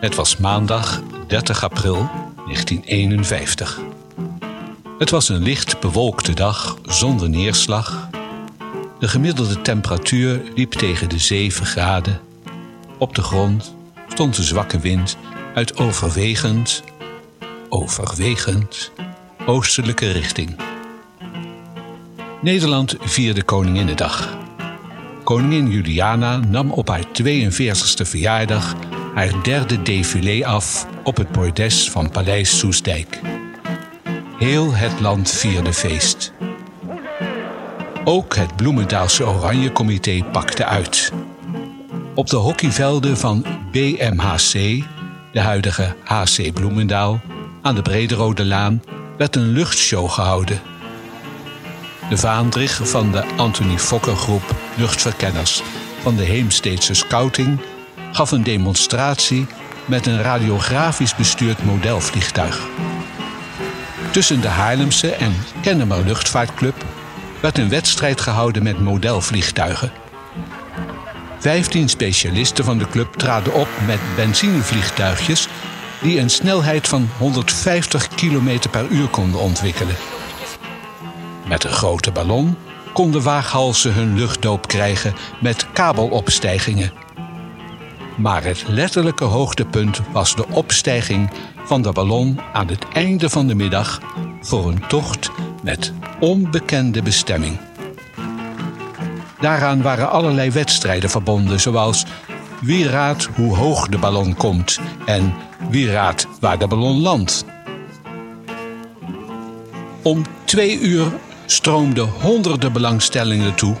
Het was maandag 30 april 1951. Het was een licht bewolkte dag zonder neerslag. De gemiddelde temperatuur liep tegen de 7 graden. Op de grond stond een zwakke wind uit overwegend, overwegend oostelijke richting. Nederland vierde Koninginnedag. Koningin Juliana nam op haar 42e verjaardag haar derde défilé af op het bordes van Paleis Soesdijk. Heel het land vierde feest. Ook het Bloemendaalse Oranje Comité pakte uit. Op de hockeyvelden van BMHC, de huidige HC Bloemendaal, aan de Brederode Laan, werd een luchtshow gehouden. De vaandrig van de Anthony Fokker groep luchtverkenners van de Heemsteedse Scouting gaf een demonstratie met een radiografisch bestuurd modelvliegtuig. Tussen de Haarlemse en Kennemer Luchtvaartclub werd een wedstrijd gehouden met modelvliegtuigen. Vijftien specialisten van de club traden op met benzinevliegtuigjes die een snelheid van 150 km per uur konden ontwikkelen. Met een grote ballon konden waaghalsen hun luchtdoop krijgen met kabelopstijgingen. Maar het letterlijke hoogtepunt was de opstijging van de ballon aan het einde van de middag voor een tocht met onbekende bestemming. Daaraan waren allerlei wedstrijden verbonden, zoals wie raadt hoe hoog de ballon komt en wie raadt waar de ballon landt. Om twee uur stroomden honderden belangstellingen toe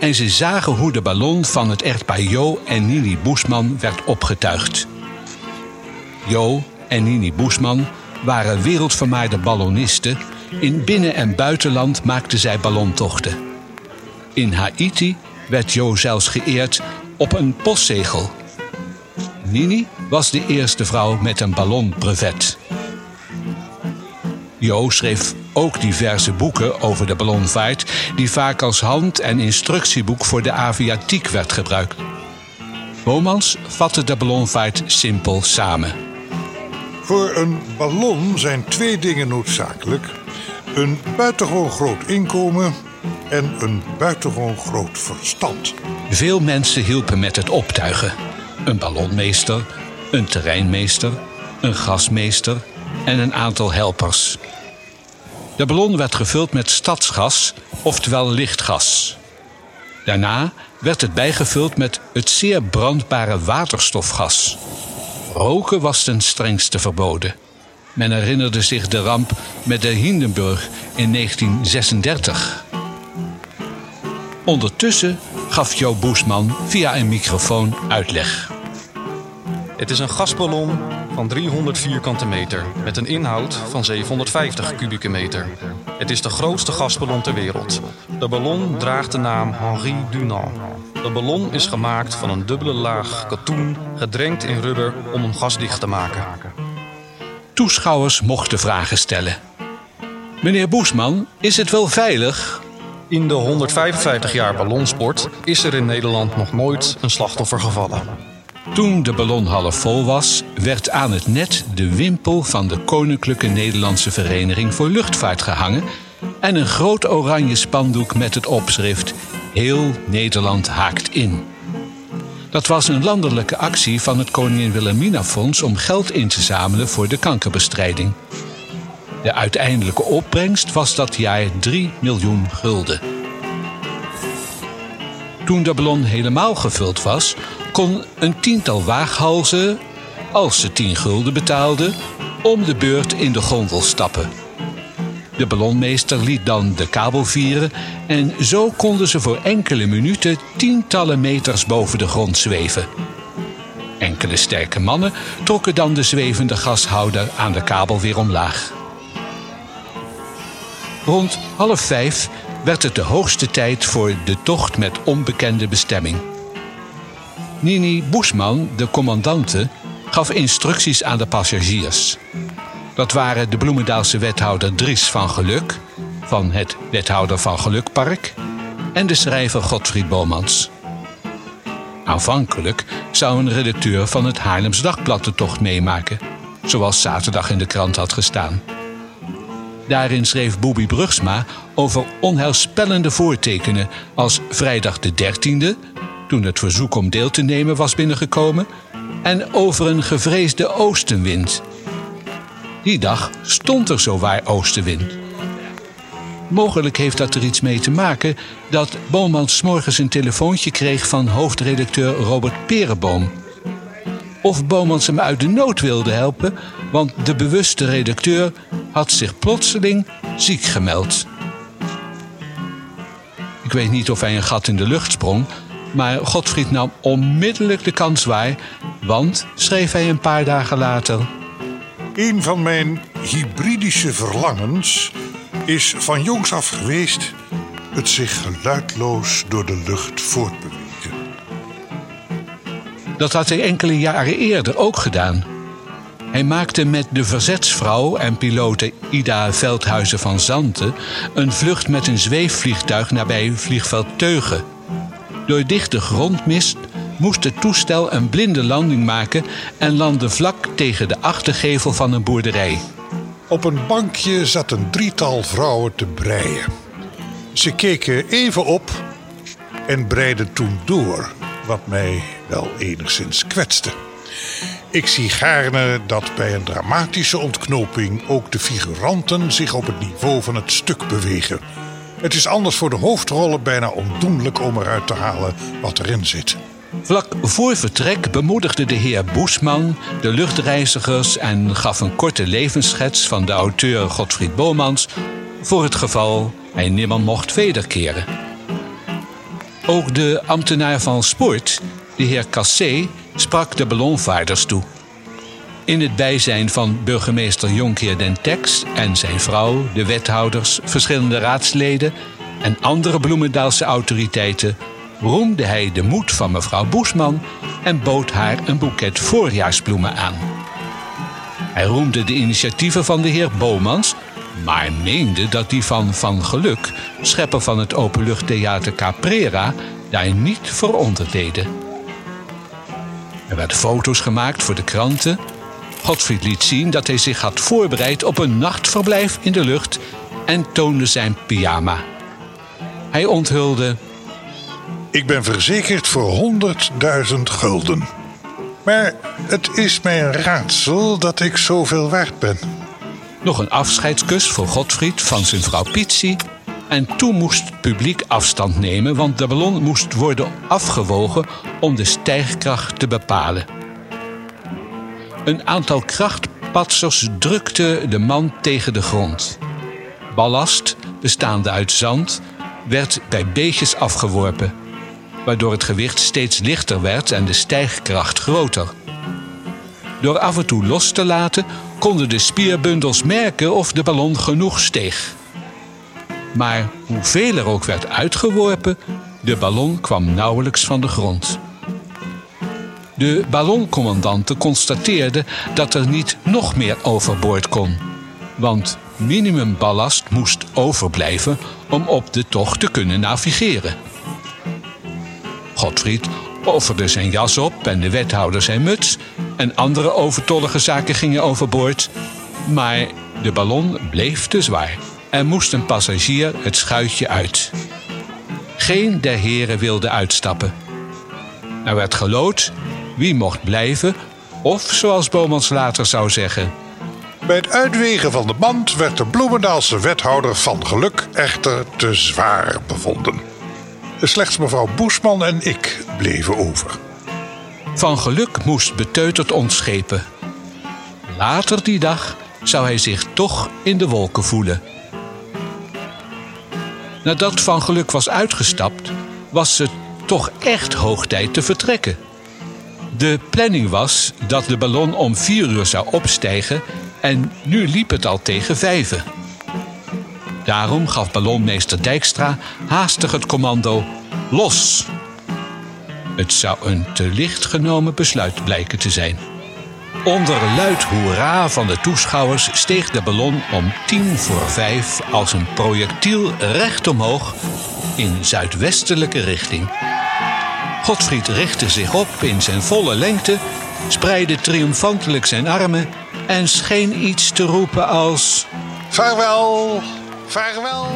en ze zagen hoe de ballon van het echtpaar Jo en Nini Boesman werd opgetuigd. Jo en Nini Boesman waren wereldvermaarde ballonisten. In binnen- en buitenland maakten zij ballontochten. In Haiti werd Jo zelfs geëerd op een postzegel. Nini was de eerste vrouw met een ballonbrevet. Jo schreef ook diverse boeken over de ballonvaart, die vaak als hand- en instructieboek voor de aviatiek werd gebruikt. Bomans vatte de ballonvaart simpel samen. Voor een ballon zijn twee dingen noodzakelijk: een buitengewoon groot inkomen en een buitengewoon groot verstand. Veel mensen hielpen met het optuigen: een ballonmeester, een terreinmeester, een gasmeester en een aantal helpers. De ballon werd gevuld met stadsgas, oftewel lichtgas. Daarna werd het bijgevuld met het zeer brandbare waterstofgas. Roken was ten strengste verboden. Men herinnerde zich de ramp met de Hindenburg in 1936. Ondertussen gaf Jo Boesman via een microfoon uitleg. Het is een gasballon van 300 vierkante meter met een inhoud van 750 kubieke meter. Het is de grootste gasballon ter wereld. De ballon draagt de naam Henri Dunant. De ballon is gemaakt van een dubbele laag katoen gedrenkt in rubber om hem gasdicht te maken. Toeschouwers mochten vragen stellen. Meneer Boesman, is het wel veilig? In de 155 jaar ballonsport is er in Nederland nog nooit een slachtoffer gevallen. Toen de ballon half vol was, werd aan het net de wimpel van de Koninklijke Nederlandse Vereniging voor Luchtvaart gehangen en een groot oranje spandoek met het opschrift Heel Nederland haakt in. Dat was een landelijke actie van het Koningin Wilhelmina Fonds om geld in te zamelen voor de kankerbestrijding. De uiteindelijke opbrengst was dat jaar 3 miljoen gulden. Toen de ballon helemaal gevuld was, kon een tiental waaghalzen, als ze 10 gulden betaalden, om de beurt in de gondel stappen. De ballonmeester liet dan de kabel vieren en zo konden ze voor enkele minuten tientallen meters boven de grond zweven. Enkele sterke mannen trokken dan de zwevende gashouder aan de kabel weer omlaag. Rond half vijf werd het de hoogste tijd voor de tocht met onbekende bestemming. Nini Boesman, de commandante, gaf instructies aan de passagiers. Dat waren de Bloemendaalse wethouder Dries van Geluk, van het Wethouder van Gelukpark, en de schrijver Godfried Bomans. Aanvankelijk zou een redacteur van het Haarlems Dagblad de tocht meemaken, zoals zaterdag in de krant had gestaan. Daarin schreef Bobby Brugsma over onheilspellende voortekenen als vrijdag de 13e, toen het verzoek om deel te nemen was binnengekomen, en over een gevreesde oostenwind. Die dag stond er zowaar oostenwind. Mogelijk heeft dat er iets mee te maken dat Boomans morgens een telefoontje kreeg van hoofdredacteur Robert Perenboom. Of Boomans hem uit de nood wilde helpen, want de bewuste redacteur had zich plotseling ziek gemeld. Ik weet niet of hij een gat in de lucht sprong, maar Godfried nam onmiddellijk de kans waar, want, schreef hij een paar dagen later. Een van mijn hybridische verlangens is van jongs af geweest het zich geluidloos door de lucht voortbewegen. Dat had hij enkele jaren eerder ook gedaan. Hij maakte met de verzetsvrouw en pilote Ida Veldhuizen van Zanten een vlucht met een zweefvliegtuig nabij vliegveld Teugen. Door dichte grondmist moest het toestel een blinde landing maken en landde vlak tegen de achtergevel van een boerderij. Op een bankje zat een drietal vrouwen te breien. Ze keken even op en breiden toen door, wat mij wel enigszins kwetste. Ik zie gaarne dat bij een dramatische ontknoping ook de figuranten zich op het niveau van het stuk bewegen. Het is anders voor de hoofdrollen bijna ondoenlijk om eruit te halen wat erin zit. Vlak voor vertrek bemoedigde de heer Boesman de luchtreizigers en gaf een korte levensschets van de auteur Godfried Bomans voor het geval hij nimmer mocht wederkeren. Ook de ambtenaar van sport, de heer Cassé, sprak de ballonvaarders toe. In het bijzijn van burgemeester Jonkheer den Tex en zijn vrouw, de wethouders, verschillende raadsleden en andere Bloemendaalse autoriteiten roemde hij de moed van mevrouw Boesman en bood haar een boeket voorjaarsbloemen aan. Hij roemde de initiatieven van de heer Bomans, maar meende dat die van Van Geluk, schepper van het openluchttheater Caprera, daar niet voor onderdeden. Er werden foto's gemaakt voor de kranten. Godfried liet zien dat hij zich had voorbereid op een nachtverblijf in de lucht en toonde zijn pyjama. Hij onthulde ik ben verzekerd voor 100.000 gulden. Maar het is mij een raadsel dat ik zoveel waard ben. Nog een afscheidskus voor Godfried van zijn vrouw Pietsie. En toen moest het publiek afstand nemen, want de ballon moest worden afgewogen om de stijgkracht te bepalen. Een aantal krachtpatsers drukte de man tegen de grond. Ballast, bestaande uit zand, werd bij beetjes afgeworpen waardoor het gewicht steeds lichter werd en de stijgkracht groter. Door af en toe los te laten konden de spierbundels merken of de ballon genoeg steeg. Maar hoeveel er ook werd uitgeworpen, de ballon kwam nauwelijks van de grond. De balloncommandante constateerde dat er niet nog meer overboord kon, want minimumballast moest overblijven om op de tocht te kunnen navigeren. Godfried offerde zijn jas op en de wethouder zijn muts. En andere overtollige zaken gingen overboord. Maar de ballon bleef te zwaar. Er moest een passagier het schuitje uit. Geen der heren wilde uitstappen. Er werd gelood wie mocht blijven, of zoals Bomans later zou zeggen. Bij het uitwegen van de band werd de Bloemendaalse wethouder van geluk echter te zwaar bevonden. Slechts mevrouw Boesman en ik bleven over. Van geluk moest beteuterd ontschepen. Later die dag zou hij zich toch in de wolken voelen. Nadat Van Geluk was uitgestapt, was het toch echt hoog tijd te vertrekken. De planning was dat de ballon om vier uur zou opstijgen en nu liep het al tegen vijven. Daarom gaf ballonmeester Dijkstra haastig het commando los. Het zou een te licht genomen besluit blijken te zijn. Onder luid hoera van de toeschouwers steeg de ballon om tien voor vijf als een projectiel recht omhoog in zuidwestelijke richting. Godfried richtte zich op in zijn volle lengte, spreidde triomfantelijk zijn armen en scheen iets te roepen als... Vaarwel, vaarwel,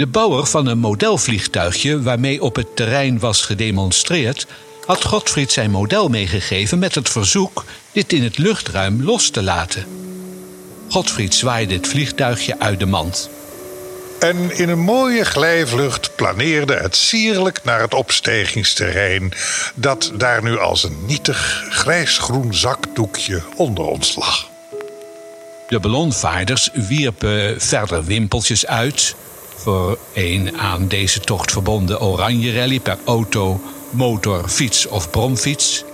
De bouwer van een modelvliegtuigje waarmee op het terrein was gedemonstreerd, had Godfried zijn model meegegeven met het verzoek dit in het luchtruim los te laten. Godfried zwaaide het vliegtuigje uit de mand. En in een mooie glijvlucht planeerde het sierlijk naar het opstegingsterrein, dat daar nu als een nietig grijsgroen zakdoekje onder ons lag. De ballonvaarders wierpen verder wimpeltjes uit voor een aan deze tocht verbonden oranje rally per auto, motor, fiets of bromfiets.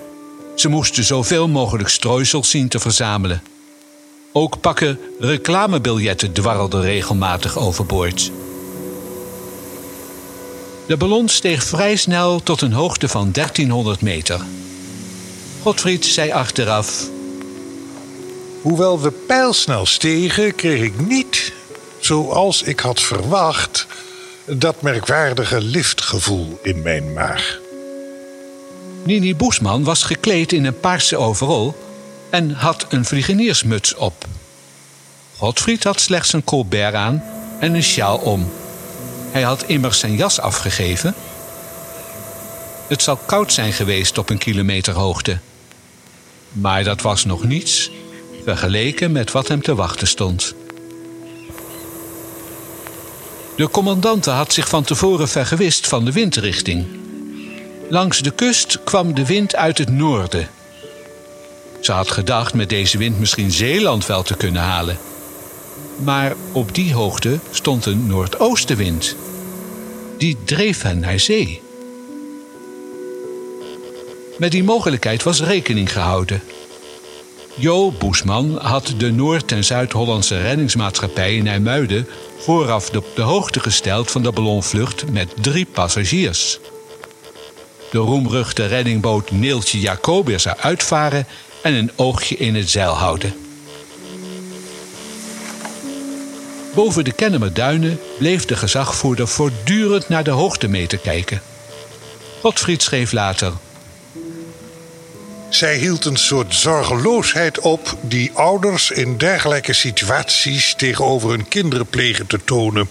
Ze moesten zoveel mogelijk strooisels zien te verzamelen. Ook pakken reclamebiljetten dwarrelden regelmatig overboord. De ballon steeg vrij snel tot een hoogte van 1300 meter. Godfried zei achteraf: Hoewel we pijlsnel stegen, kreeg ik niet, zoals ik had verwacht, dat merkwaardige liftgevoel in mijn maag. Nini Boesman was gekleed in een paarse overal en had een vliegeniersmuts op. Godfried had slechts een colbert aan en een sjaal om. Hij had immers zijn jas afgegeven. Het zou koud zijn geweest op een kilometer hoogte. Maar dat was nog niets vergeleken met wat hem te wachten stond. De commandante had zich van tevoren vergewist van de windrichting. Langs de kust kwam de wind uit het noorden. Ze had gedacht met deze wind misschien Zeeland wel te kunnen halen. Maar op die hoogte stond een noordoostenwind. Die dreef hen naar zee. Met die mogelijkheid was rekening gehouden. Jo Boesman had de Noord- en Zuid-Hollandse reddingsmaatschappij in IJmuiden vooraf op de hoogte gesteld van de ballonvlucht met drie passagiers. De roemruchte reddingboot Neeltje Jacobus zou uitvaren en een oogje in het zeil houden. Boven de Kennemerduinen bleef de gezagvoerder voortdurend naar de hoogtemeter kijken. Godfried schreef later: Zij hield een soort zorgeloosheid op die ouders in dergelijke situaties tegenover hun kinderen plegen te tonen.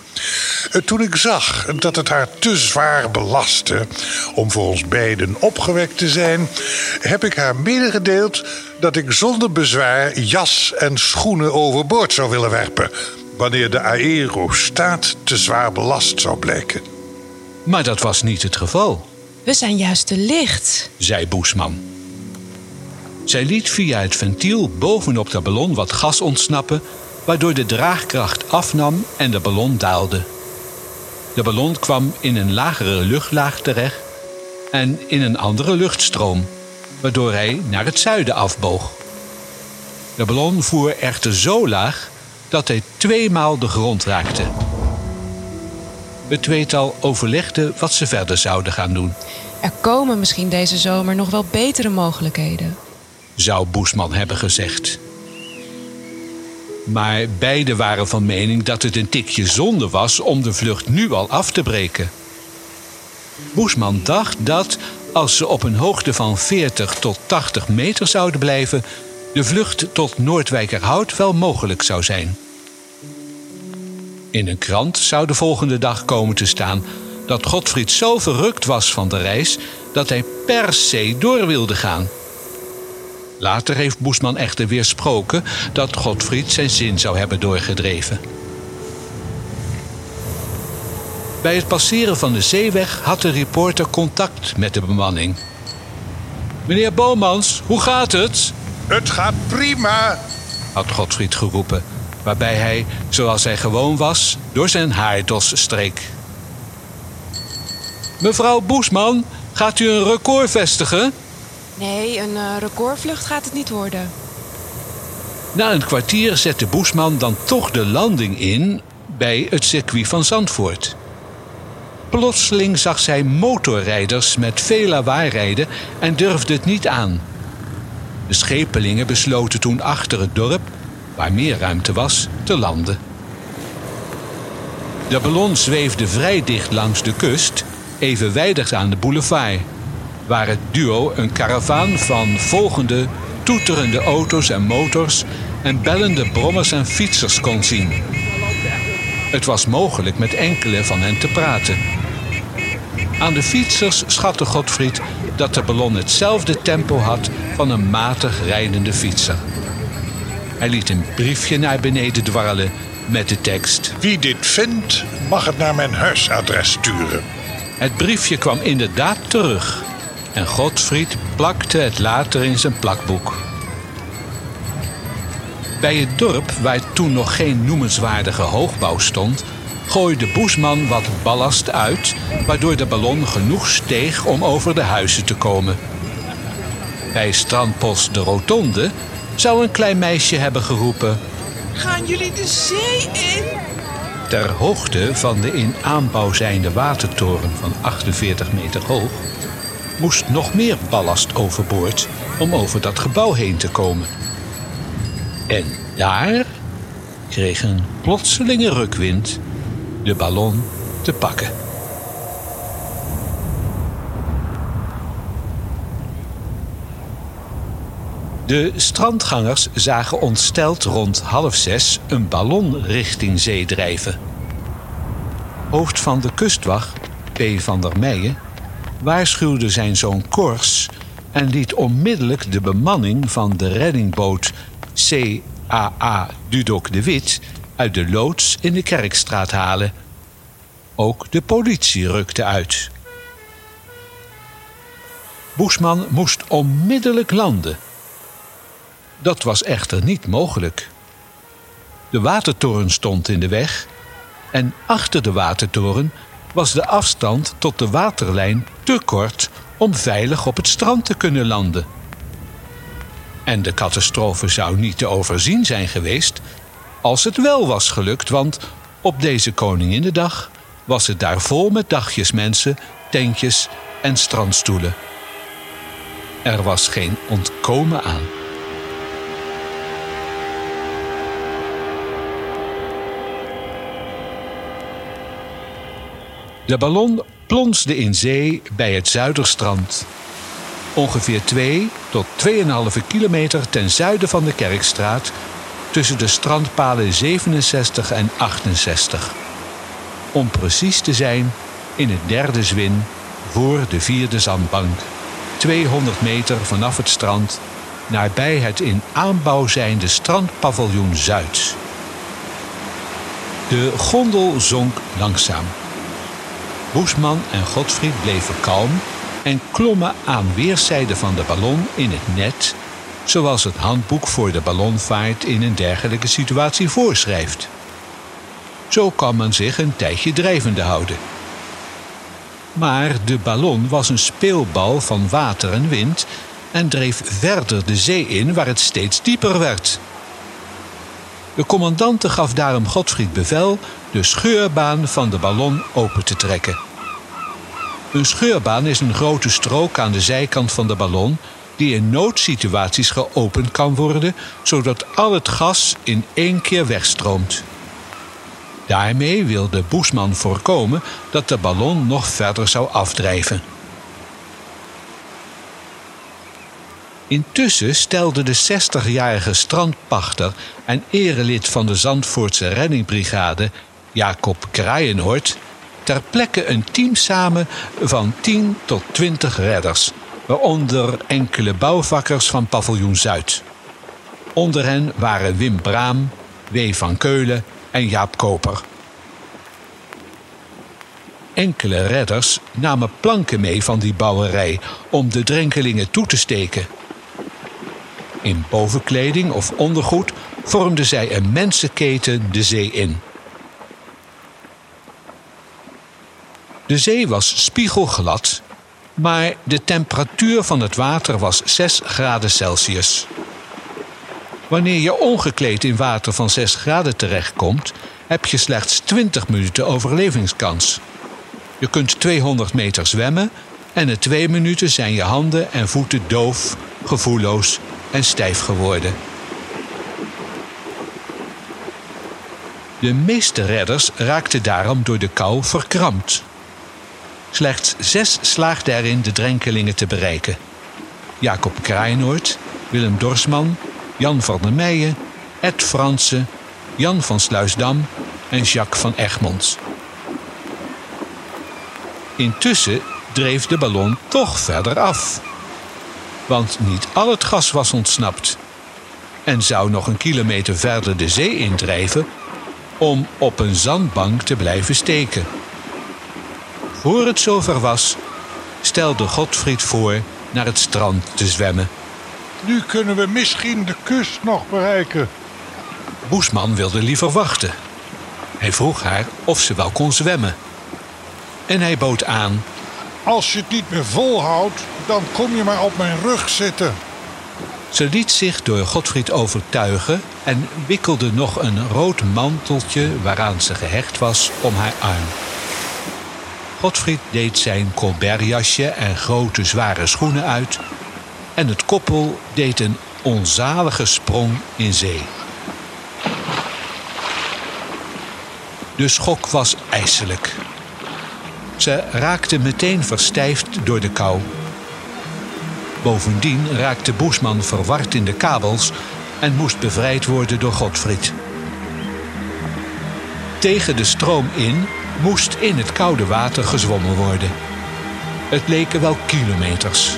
Eh, Toen ik zag dat het haar te zwaar belastte om voor ons beiden opgewekt te zijn, heb ik haar medegedeeld dat ik zonder bezwaar jas en schoenen overboord zou willen werpen. Wanneer de aerostaat te zwaar belast zou blijken. Maar dat was niet het geval, We zijn juist te licht. zei Boesman. Zij liet via het ventiel bovenop de ballon wat gas ontsnappen, waardoor de draagkracht afnam en de ballon daalde. De ballon kwam in een lagere luchtlaag terecht en in een andere luchtstroom, waardoor hij naar het zuiden afboog. De ballon voer echter zo laag dat hij tweemaal de grond raakte. Het tweetal overlegde wat ze verder zouden gaan doen. Er komen misschien deze zomer nog wel betere mogelijkheden. Zou Boesman hebben gezegd. Maar beide waren van mening dat het een tikje zonde was om de vlucht nu al af te breken. Boesman dacht dat, als ze op een hoogte van 40 tot 80 meter zouden blijven, de vlucht tot Noordwijkerhout wel mogelijk zou zijn. In een krant zou de volgende dag komen te staan dat Godfried zo verrukt was van de reis dat hij per se door wilde gaan. Later heeft Boesman echter weersproken dat Godfried zijn zin zou hebben doorgedreven. Bij het passeren van de zeeweg had de reporter contact met de bemanning. Meneer Bomans, hoe gaat het? Het gaat prima. had Godfried geroepen, waarbij hij, zoals hij gewoon was, door zijn haardos streek. Mevrouw Boesman, gaat u een record vestigen? Nee, een uh, recordvlucht gaat het niet worden. Na een kwartier zette Boesman dan toch de landing in bij het circuit van Zandvoort. Plotseling zag zij motorrijders met veel lawaai rijden en durfde het niet aan. De schepelingen besloten toen achter het dorp, waar meer ruimte was, te landen. De ballon zweefde vrij dicht langs de kust, evenwijdig aan de boulevard, waar het duo een karavaan van volgende toeterende auto's en motors en bellende brommers en fietsers kon zien. Het was mogelijk met enkele van hen te praten. Aan de fietsers schatte Godfried dat de ballon hetzelfde tempo had van een matig rijdende fietser. Hij liet een briefje naar beneden dwarrelen met de tekst: Wie dit vindt, mag het naar mijn huisadres sturen. Het briefje kwam inderdaad terug en Godfried plakte het later in zijn plakboek. Bij het dorp, waar toen nog geen noemenswaardige hoogbouw stond, gooide Boesman wat ballast uit, waardoor de ballon genoeg steeg om over de huizen te komen. Bij strandpost de Rotonde zou een klein meisje hebben geroepen: Gaan jullie de zee in? Ter hoogte van de in aanbouw zijnde watertoren van 48 meter hoog moest nog meer ballast overboord om over dat gebouw heen te komen. En daar kreeg een plotselinge rukwind de ballon te pakken. De strandgangers zagen ontsteld rond half zes een ballon richting zee drijven. Hoofd van de kustwacht, P. van der Meijen, waarschuwde zijn zoon Kors en liet onmiddellijk de bemanning van de reddingboot CAA Dudok de Wit uit de loods in de Kerkstraat halen. Ook de politie rukte uit. Boesman moest onmiddellijk landen. Dat was echter niet mogelijk. De watertoren stond in de weg en achter de watertoren was de afstand tot de waterlijn te kort om veilig op het strand te kunnen landen. En de catastrofe zou niet te overzien zijn geweest als het wel was gelukt, want op deze Koninginnedag was het daar vol met dagjes mensen, tentjes en strandstoelen. Er was geen ontkomen aan. De ballon plonsde in zee bij het Zuiderstrand. Ongeveer 2 tot 2,5 kilometer ten zuiden van de Kerkstraat tussen de strandpalen 67 en 68. Om precies te zijn in het derde zwin voor de vierde zandbank, 200 meter vanaf het strand, nabij het in aanbouw zijnde strandpaviljoen Zuid. De gondel zonk langzaam. Boesman en Godfried bleven kalm en klommen aan weerszijden van de ballon in het net zoals het handboek voor de ballonvaart in een dergelijke situatie voorschrijft. Zo kan men zich een tijdje drijvende houden. Maar de ballon was een speelbal van water en wind en dreef verder de zee in waar het steeds dieper werd. De commandante gaf daarom Godfried bevel de scheurbaan van de ballon open te trekken. Een scheurbaan is een grote strook aan de zijkant van de ballon die in noodsituaties geopend kan worden, zodat al het gas in één keer wegstroomt. Daarmee wilde Boesman voorkomen dat de ballon nog verder zou afdrijven. Intussen stelde de 60-jarige strandpachter en erelid van de Zandvoortse reddingbrigade, Jacob Kraaienhoort, ter plekke een team samen van 10 tot 20 redders waaronder enkele bouwvakkers van paviljoen Zuid. Onder hen waren Wim Braam, W. van Keulen en Jaap Koper. Enkele redders namen planken mee van die bouwerij om de drenkelingen toe te steken. In bovenkleding of ondergoed vormden zij een mensenketen de zee in. De zee was spiegelglad, maar de temperatuur van het water was 6 graden Celsius. Wanneer je ongekleed in water van 6 graden terechtkomt, heb je slechts 20 minuten overlevingskans. Je kunt 200 meter zwemmen en in twee minuten zijn je handen en voeten doof, gevoelloos en stijf geworden. De meeste redders raakten daarom door de kou verkrampt. Slechts zes slaagden erin de drenkelingen te bereiken. Jacob Kraaienoord, Willem Dorsman, Jan van der Meijen, Ed Fransen, Jan van Sluisdam en Jacques van Egmonds. Intussen dreef de ballon toch verder af. Want niet al het gas was ontsnapt. En zou nog een kilometer verder de zee indrijven om op een zandbank te blijven steken. Voor het zover was, stelde Godfried voor naar het strand te zwemmen. Nu kunnen we misschien de kust nog bereiken. Boesman wilde liever wachten. Hij vroeg haar of ze wel kon zwemmen. En hij bood aan. Als je het niet meer volhoudt, dan kom je maar op mijn rug zitten. Ze liet zich door Godfried overtuigen en wikkelde nog een rood manteltje waaraan ze gehecht was om haar arm. Godfried deed zijn colbertjasje en grote zware schoenen uit en het koppel deed een onzalige sprong in zee. De schok was ijselijk. Ze raakte meteen verstijfd door de kou. Bovendien raakte Boesman verward in de kabels en moest bevrijd worden door Godfried. Tegen de stroom in moest in het koude water gezwommen worden. Het leken wel kilometers.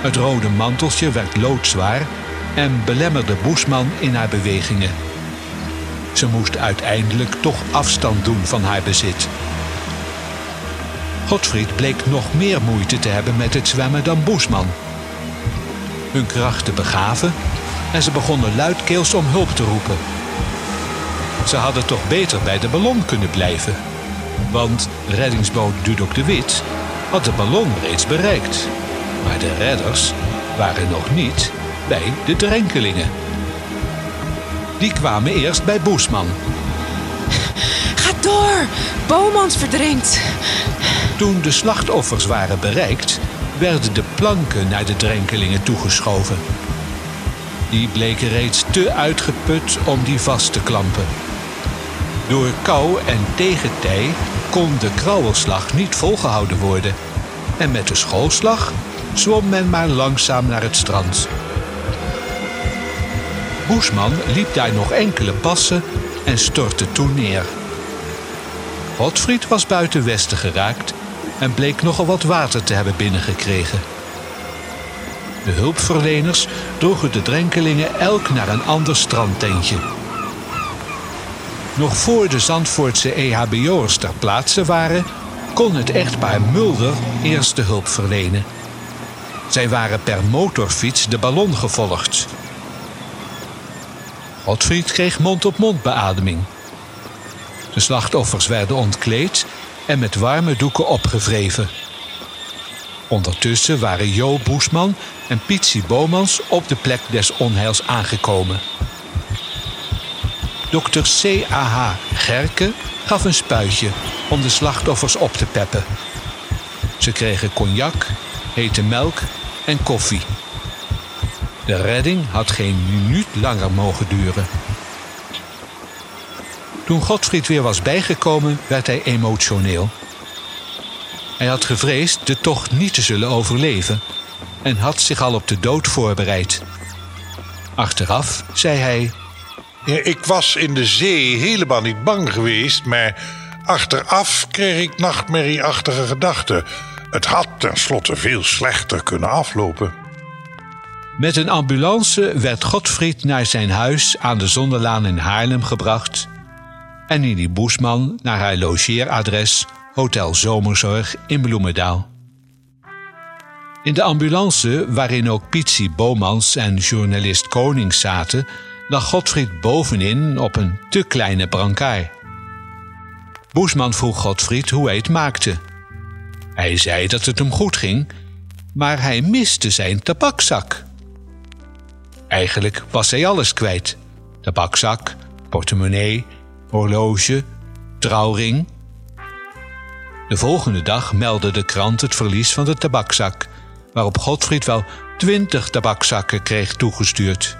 Het rode manteltje werd loodzwaar en belemmerde Boesman in haar bewegingen. Ze moest uiteindelijk toch afstand doen van haar bezit. Godfried bleek nog meer moeite te hebben met het zwemmen dan Boesman. Hun krachten begaven en ze begonnen luidkeels om hulp te roepen. Ze hadden toch beter bij de ballon kunnen blijven. Want reddingsboot Dudok de Wit had de ballon reeds bereikt. Maar de redders waren nog niet bij de drenkelingen. Die kwamen eerst bij Boesman. Ga door! Bomans verdrinkt! Toen de slachtoffers waren bereikt, werden de planken naar de drenkelingen toegeschoven. Die bleken reeds te uitgeput om die vast te klampen. Door kou en tegentij kon de krauwelslag niet volgehouden worden. En met de schoolslag zwom men maar langzaam naar het strand. Boesman liep daar nog enkele passen en stortte toen neer. Godfried was buiten Westen geraakt en bleek nogal wat water te hebben binnengekregen. De hulpverleners droegen de drenkelingen elk naar een ander strandtentje. Nog voor de Zandvoortse EHBO'ers ter plaatse waren, kon het echtpaar Mulder eerste hulp verlenen. Zij waren per motorfiets de ballon gevolgd. Godfried kreeg mond-op-mond beademing. De slachtoffers werden ontkleed en met warme doeken opgevreven. Ondertussen waren Jo Boesman en Pietsie Bomans op de plek des onheils aangekomen. Dr. C.A.H. Gerke gaf een spuitje om de slachtoffers op te peppen. Ze kregen cognac, hete melk en koffie. De redding had geen minuut langer mogen duren. Toen Godfried weer was bijgekomen, werd hij emotioneel. Hij had gevreesd de tocht niet te zullen overleven en had zich al op de dood voorbereid. Achteraf zei hij: ik was in de zee helemaal niet bang geweest, maar achteraf kreeg ik nachtmerrieachtige gedachten. Het had tenslotte veel slechter kunnen aflopen. Met een ambulance werd Godfried naar zijn huis aan de Zonderlaan in Haarlem gebracht en Nini Boesman naar haar logeeradres Hotel Zomerzorg in Bloemendaal. In de ambulance, waarin ook Pietsie Bomans en journalist Koning zaten, lag Godfried bovenin op een te kleine brancard. Boesman vroeg Godfried hoe hij het maakte. Hij zei dat het hem goed ging, maar hij miste zijn tabakzak. Eigenlijk was hij alles kwijt: tabakzak, portemonnee, horloge, trouwring. De volgende dag meldde de krant het verlies van de tabakzak, waarop Godfried wel twintig tabakzakken kreeg toegestuurd.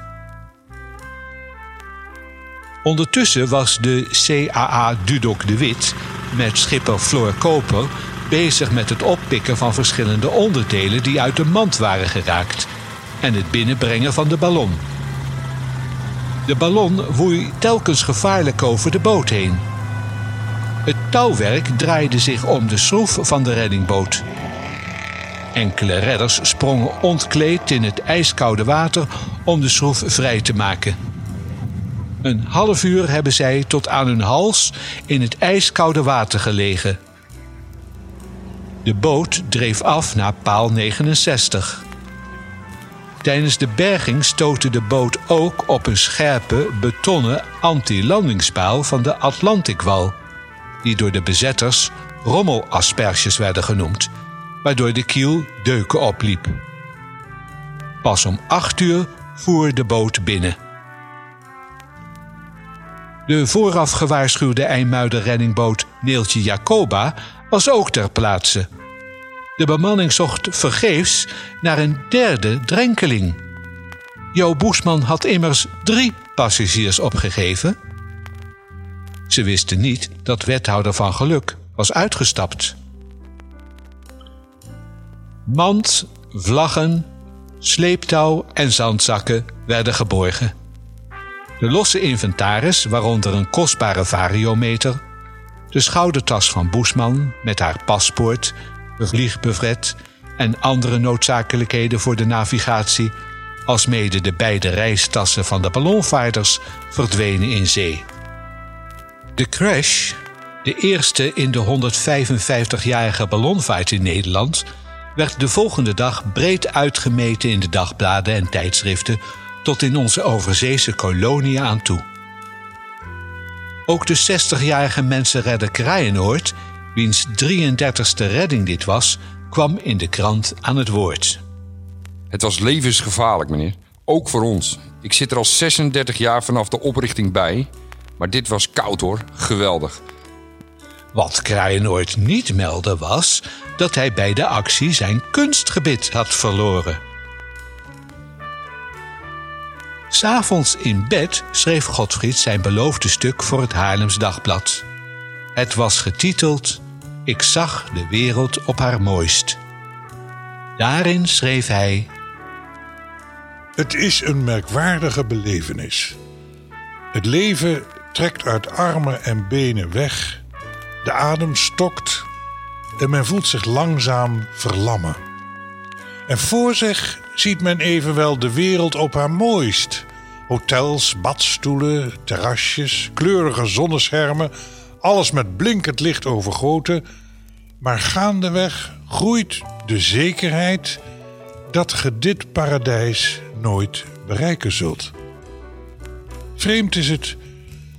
Ondertussen was de CAA Dudok de Wit met schipper Floor Koper bezig met het oppikken van verschillende onderdelen die uit de mand waren geraakt en het binnenbrengen van de ballon. De ballon woei telkens gevaarlijk over de boot heen. Het touwwerk draaide zich om de schroef van de reddingboot. Enkele redders sprongen ontkleed in het ijskoude water om de schroef vrij te maken. Een half uur hebben zij tot aan hun hals in het ijskoude water gelegen. De boot dreef af naar paal 69. Tijdens de berging stootte de boot ook op een scherpe betonnen anti-landingspaal van de Atlantikwal, die door de bezetters rommelasperges werden genoemd, waardoor de kiel deuken opliep. Pas om acht uur voer de boot binnen. De vooraf gewaarschuwde IJmuiden reddingboot Neeltje Jacoba was ook ter plaatse. De bemanning zocht vergeefs naar een derde drenkeling. Jo Boesman had immers drie passagiers opgegeven. Ze wisten niet dat wethouder van geluk was uitgestapt. Mand, vlaggen, sleeptouw en zandzakken werden geborgen. De losse inventaris, waaronder een kostbare variometer, de schoudertas van Boesman met haar paspoort, vliegbevret en andere noodzakelijkheden voor de navigatie, alsmede de beide reistassen van de ballonvaarders, verdwenen in zee. De crash, de eerste in de 155-jarige ballonvaart in Nederland, werd de volgende dag breed uitgemeten in de dagbladen en tijdschriften tot in onze overzeese koloniën aan toe. Ook de 60-jarige mensenredder Kraaienoord, wiens 33ste redding dit was, kwam in de krant aan het woord. Het was levensgevaarlijk, meneer. Ook voor ons. Ik zit er al 36 jaar vanaf de oprichting bij. Maar dit was koud hoor. Geweldig. Wat Kraaienoord niet meldde was dat hij bij de actie zijn kunstgebit had verloren. S'avonds in bed schreef Godfried zijn beloofde stuk voor het Haarlems Dagblad. Het was getiteld Ik zag de wereld op haar mooist. Daarin schreef hij: Het is een merkwaardige belevenis. Het leven trekt uit armen en benen weg, de adem stokt en men voelt zich langzaam verlammen. En voor zich ziet men evenwel de wereld op haar mooist. Hotels, badstoelen, terrasjes, kleurige zonneschermen, alles met blinkend licht overgoten. Maar gaandeweg groeit de zekerheid dat ge dit paradijs nooit bereiken zult. Vreemd is het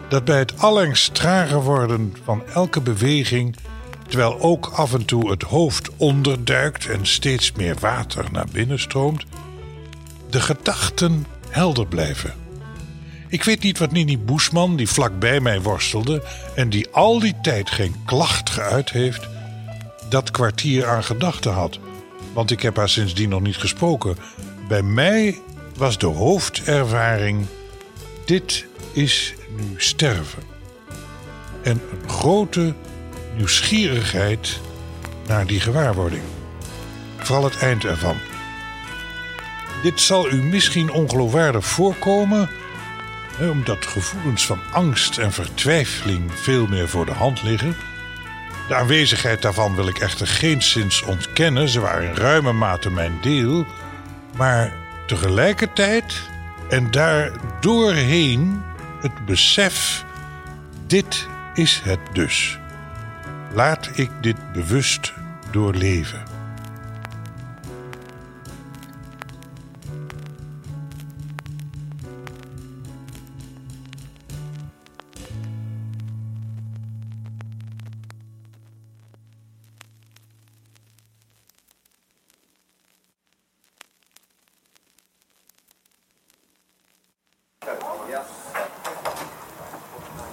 dat bij het allengs trager worden van elke beweging, terwijl ook af en toe het hoofd onderduikt en steeds meer water naar binnen stroomt, de gedachten helder blijven. Ik weet niet wat Nini Boesman, die vlak bij mij worstelde en die al die tijd geen klacht geuit heeft, dat kwartier aan gedachten had. Want ik heb haar sindsdien nog niet gesproken. Bij mij was de hoofdervaring: dit is nu sterven. En een grote nieuwsgierigheid naar die gewaarwording. Vooral het eind ervan. Dit zal u misschien ongeloofwaardig voorkomen, omdat gevoelens van angst en vertwijfeling veel meer voor de hand liggen. De aanwezigheid daarvan wil ik echter geenszins ontkennen, ze waren in ruime mate mijn deel, maar tegelijkertijd en daar doorheen het besef: dit is het dus. Laat ik dit bewust doorleven.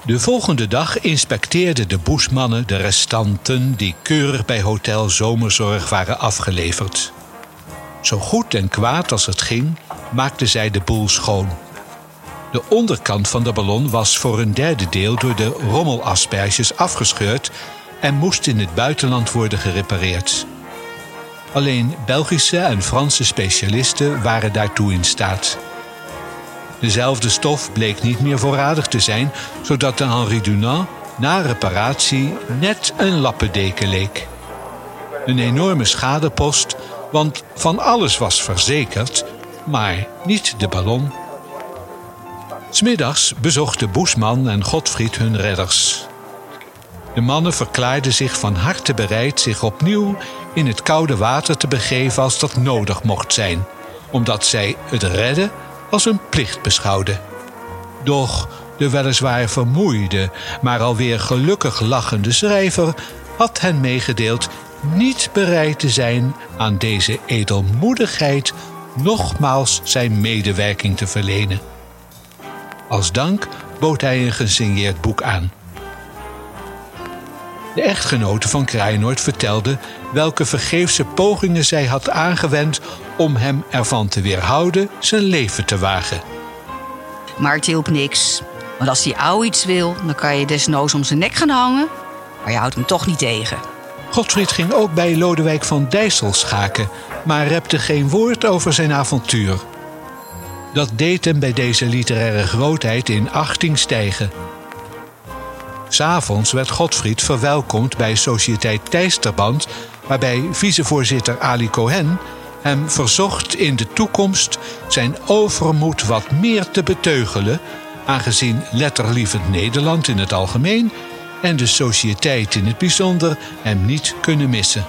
De volgende dag inspecteerden de boesmannen de restanten die keurig bij Hotel Zomerzorg waren afgeleverd. Zo goed en kwaad als het ging, maakten zij de boel schoon. De onderkant van de ballon was voor een derde deel door de rommelasperges afgescheurd en moest in het buitenland worden gerepareerd. Alleen Belgische en Franse specialisten waren daartoe in staat. Dezelfde stof bleek niet meer voorradig te zijn, zodat de Henri Dunant na reparatie net een lappendeken leek. Een enorme schadepost, want van alles was verzekerd, maar niet de ballon. Smiddags bezochten Boesman en Godfried hun redders. De mannen verklaarden zich van harte bereid zich opnieuw in het koude water te begeven als dat nodig mocht zijn, omdat zij het redden als een plicht beschouwden. Doch de weliswaar vermoeide, maar alweer gelukkig lachende schrijver had hen meegedeeld niet bereid te zijn aan deze edelmoedigheid nogmaals zijn medewerking te verlenen. Als dank bood hij een gesigneerd boek aan. De echtgenote van Kraaienoord vertelde welke vergeefse pogingen zij had aangewend om hem ervan te weerhouden zijn leven te wagen. Maar het hielp niks. Want als die ouwe iets wil, dan kan je desnoods om zijn nek gaan hangen. Maar je houdt hem toch niet tegen. Godfried ging ook bij Lodewijk van Dijssel schaken, maar repte geen woord over zijn avontuur. Dat deed hem bij deze literaire grootheid in achting stijgen. S'avonds werd Godfried verwelkomd bij Sociëteit Tijsterband, waarbij vicevoorzitter Ali Cohen hem verzocht in de toekomst zijn overmoed wat meer te beteugelen, aangezien letterlievend Nederland in het algemeen en de sociëteit in het bijzonder hem niet kunnen missen.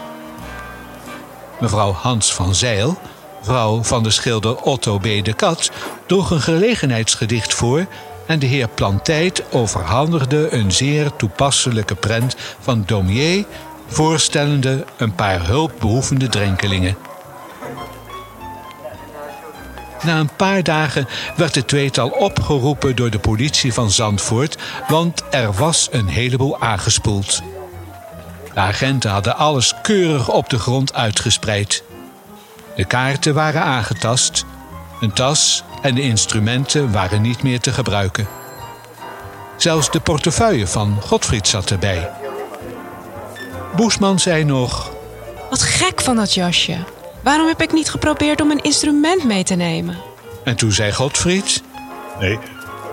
Mevrouw Hans van Zeil, vrouw van de schilder Otto B. de Kat, droeg een gelegenheidsgedicht voor en de heer Plantijt overhandigde een zeer toepasselijke prent van Daumier, voorstellende een paar hulpbehoevende drenkelingen. Na een paar dagen werd het tweetal opgeroepen door de politie van Zandvoort, want er was een heleboel aangespoeld. De agenten hadden alles keurig op de grond uitgespreid. De kaarten waren aangetast, een tas en de instrumenten waren niet meer te gebruiken. Zelfs de portefeuille van Godfried zat erbij. Boesman zei nog: Wat gek van dat jasje. Waarom heb ik niet geprobeerd om een instrument mee te nemen? En toen zei Godfried: Nee,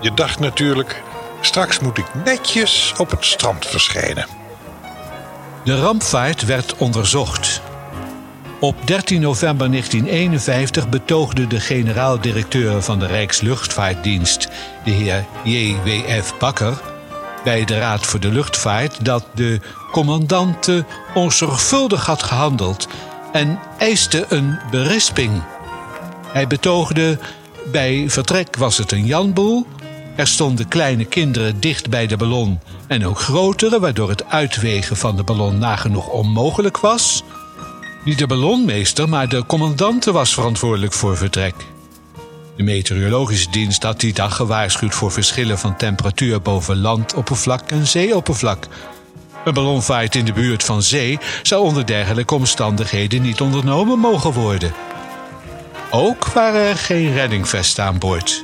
je dacht natuurlijk, straks moet ik netjes op het strand verschijnen. De rampvaart werd onderzocht. Op 13 november 1951 betoogde de generaal-directeur van de Rijksluchtvaartdienst, de heer J.W.F. Bakker, bij de Raad voor de Luchtvaart dat de commandante onzorgvuldig had gehandeld en eiste een berisping. Hij betoogde: bij vertrek was het een janboel. Er stonden kleine kinderen dicht bij de ballon en ook grotere, waardoor het uitwegen van de ballon nagenoeg onmogelijk was. Niet de ballonmeester, maar de commandante was verantwoordelijk voor vertrek. De meteorologische dienst had die dag gewaarschuwd voor verschillen van temperatuur boven landoppervlak en zeeoppervlak. Een ballonvaart in de buurt van zee zou onder dergelijke omstandigheden niet ondernomen mogen worden. Ook waren er geen reddingvesten aan boord.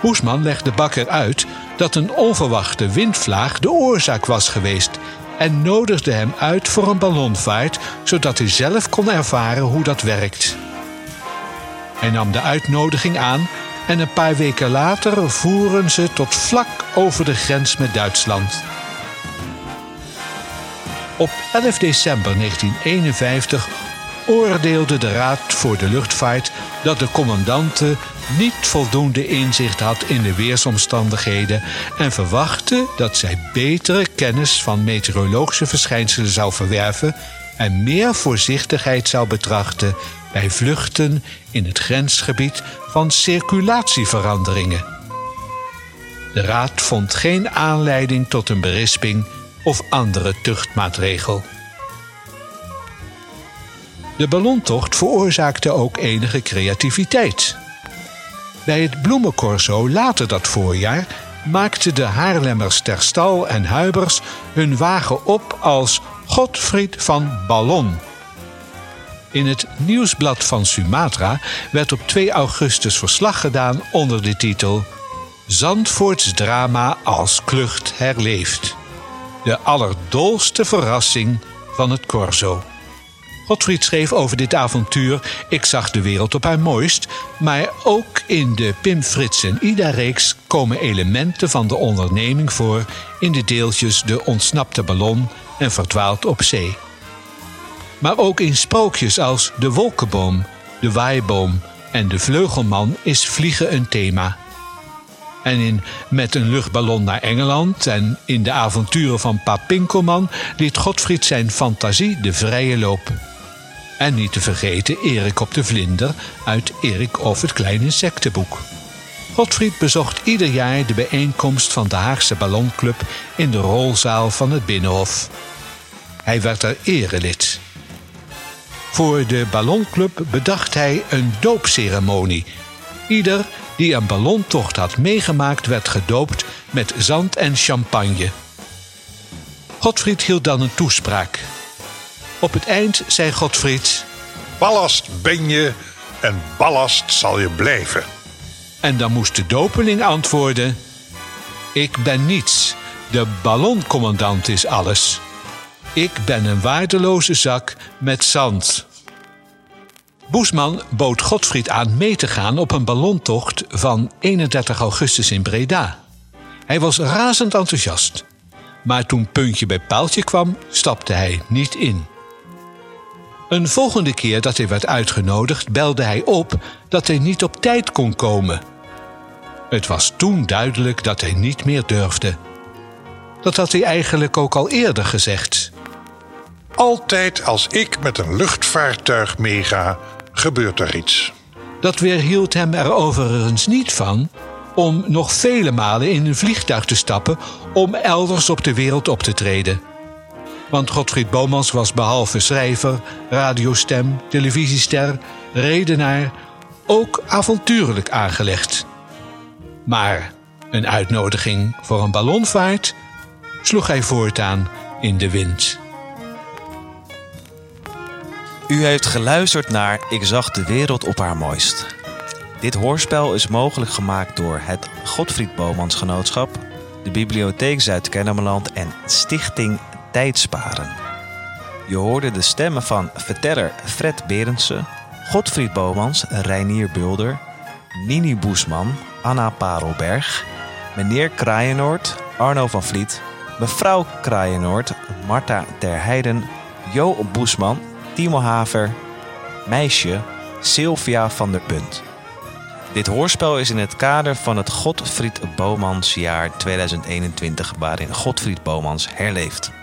Hoesman legde Bakker uit dat een onverwachte windvlaag de oorzaak was geweest en nodigde hem uit voor een ballonvaart, zodat hij zelf kon ervaren hoe dat werkt. Hij nam de uitnodiging aan en een paar weken later voeren ze tot vlak over de grens met Duitsland. Op 11 december 1951 oordeelde de Raad voor de Luchtvaart dat de commandante niet voldoende inzicht had in de weersomstandigheden en verwachtte dat zij betere kennis van meteorologische verschijnselen zou verwerven en meer voorzichtigheid zou betrachten bij vluchten in het grensgebied van circulatieveranderingen. De Raad vond geen aanleiding tot een berisping of andere tuchtmaatregel. De ballontocht veroorzaakte ook enige creativiteit. Bij het bloemencorso later dat voorjaar maakten de Haarlemmers Terstal en Huibers hun wagen op als Godfried van Ballon. In het nieuwsblad van Sumatra werd op 2 augustus verslag gedaan onder de titel Zandvoorts drama als klucht herleeft. De allerdolste verrassing van het corso. Godfried schreef over dit avontuur Ik zag de wereld op haar mooist, maar ook in de Pim Frits en Ida-reeks komen elementen van de onderneming voor in de deeltjes De ontsnapte ballon en Verdwaald op zee. Maar ook in sprookjes als De wolkenboom, De waaiboom en De vleugelman is vliegen een thema. En in Met een luchtballon naar Engeland en in de avonturen van Pa Pinkelman liet Godfried zijn fantasie de vrije loop. En niet te vergeten Erik op de vlinder uit Erik of het kleine insectenboek. Godfried bezocht ieder jaar de bijeenkomst van de Haagse Ballonclub in de rolzaal van het Binnenhof. Hij werd er erelid. Voor de Ballonclub bedacht hij een doopceremonie. Ieder die een ballontocht had meegemaakt werd gedoopt met zand en champagne. Godfried hield dan een toespraak. Op het eind zei Godfried: Ballast ben je en ballast zal je blijven. En dan moest de dopeling antwoorden: Ik ben niets. De balloncommandant is alles. Ik ben een waardeloze zak met zand. Boesman bood Godfried aan mee te gaan op een ballontocht van 31 augustus in Breda. Hij was razend enthousiast. Maar toen puntje bij paaltje kwam, stapte hij niet in. Een volgende keer dat hij werd uitgenodigd, belde hij op dat hij niet op tijd kon komen. Het was toen duidelijk dat hij niet meer durfde. Dat had hij eigenlijk ook al eerder gezegd. Altijd als ik met een luchtvaartuig meega, gebeurt er iets. Dat weerhield hem er overigens niet van om nog vele malen in een vliegtuig te stappen om elders op de wereld op te treden. Want Godfried Bomans was behalve schrijver, radiostem, televisiester, redenaar ook avontuurlijk aangelegd. Maar een uitnodiging voor een ballonvaart sloeg hij voortaan in de wind. U heeft geluisterd naar Ik zag de wereld op haar mooist. Dit hoorspel is mogelijk gemaakt door het Godfried Bomans Genootschap, de Bibliotheek Zuid-Kennemerland en Stichting Tijdsparen. Je hoorde de stemmen van verteller Fred Berendsen, Godfried Bomans, Reinier Bulder, Nini Boesman, Anna Parelberg, meneer Kraaienoord, Arno van Vliet, mevrouw Kraaienoord, Marta Terheiden, Jo Boesman, Timo Haver, meisje Sylvia van der Punt. Dit hoorspel is in het kader van het Godfried Bomans jaar 2021 waarin Godfried Bomans herleeft.